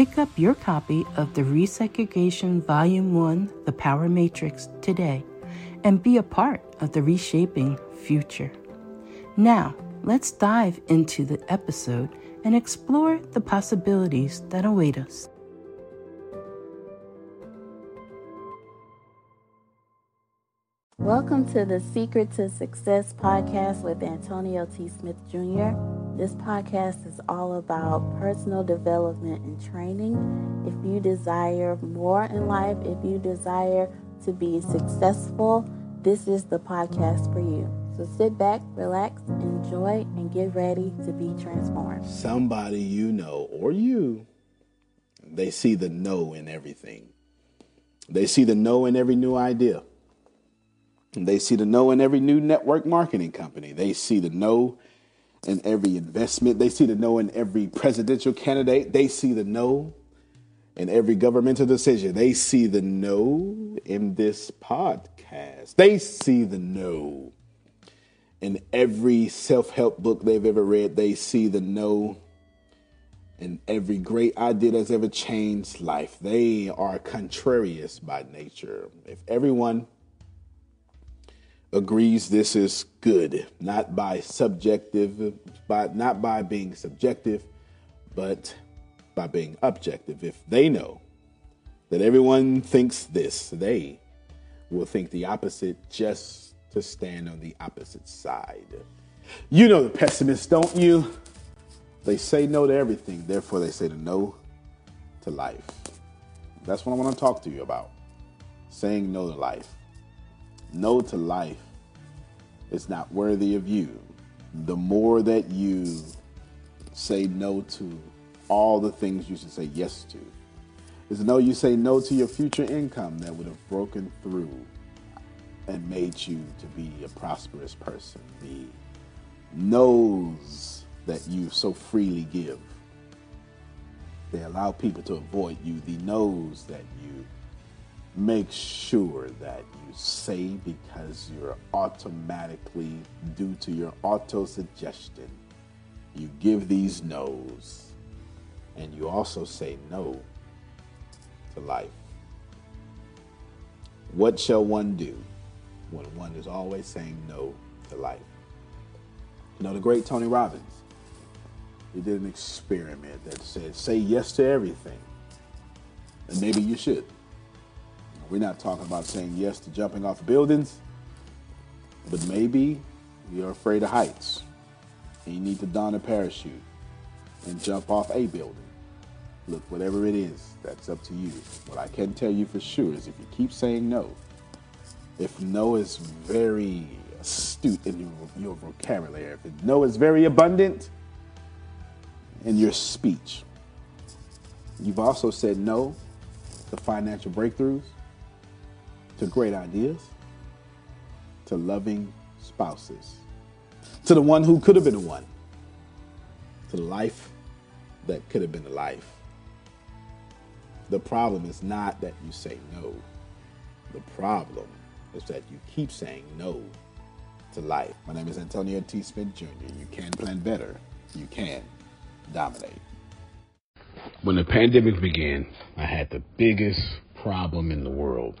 Pick up your copy of the Resegregation Volume 1 The Power Matrix today and be a part of the reshaping future. Now, let's dive into the episode and explore the possibilities that await us. Welcome to the Secret to Success podcast with Antonio T. Smith Jr. This podcast is all about personal development and training. If you desire more in life, if you desire to be successful, this is the podcast for you. So sit back, relax, enjoy, and get ready to be transformed. Somebody you know or you, they see the no in everything. They see the no in every new idea. They see the no in every new network marketing company. They see the no in every investment. They see the no in every presidential candidate. They see the no in every governmental decision. They see the no in this podcast. They see the no in every self help book they've ever read. They see the no in every great idea that's ever changed life. They are contrarious by nature. If everyone agrees this is good, not by subjective, by not by being subjective, but by being objective. If they know that everyone thinks this, they will think the opposite just to stand on the opposite side. You know the pessimists, don't you? They say no to everything, therefore they say the no to life. That's what I want to talk to you about. Saying no to life no to life It's not worthy of you. The more that you say no to all the things you should say yes to, is no you say no to your future income that would have broken through and made you to be a prosperous person. The no's that you so freely give. They allow people to avoid you. The no's that you make sure that you say because you're automatically, due to your auto suggestion, you give these no's and you also say no to life. What shall one do when one is always saying no to life? You know, the great Tony Robbins, he did an experiment that said say yes to everything. And maybe you should. We're not talking about saying yes to jumping off buildings, but maybe you're afraid of heights and you need to don a parachute and jump off a building. Look, whatever it is, that's up to you. What I can tell you for sure is if you keep saying no, if no is very astute in your, your vocabulary, if no is very abundant in your speech, you've also said no to financial breakthroughs, to great ideas, to loving spouses, to the one who could have been the one, to the life that could have been the life. The problem is not that you say no. The problem is that you keep saying no to life. My name is Antonio T. Smith Jr. You can plan better. You can dominate. When the pandemic began, I had the biggest problem in the world.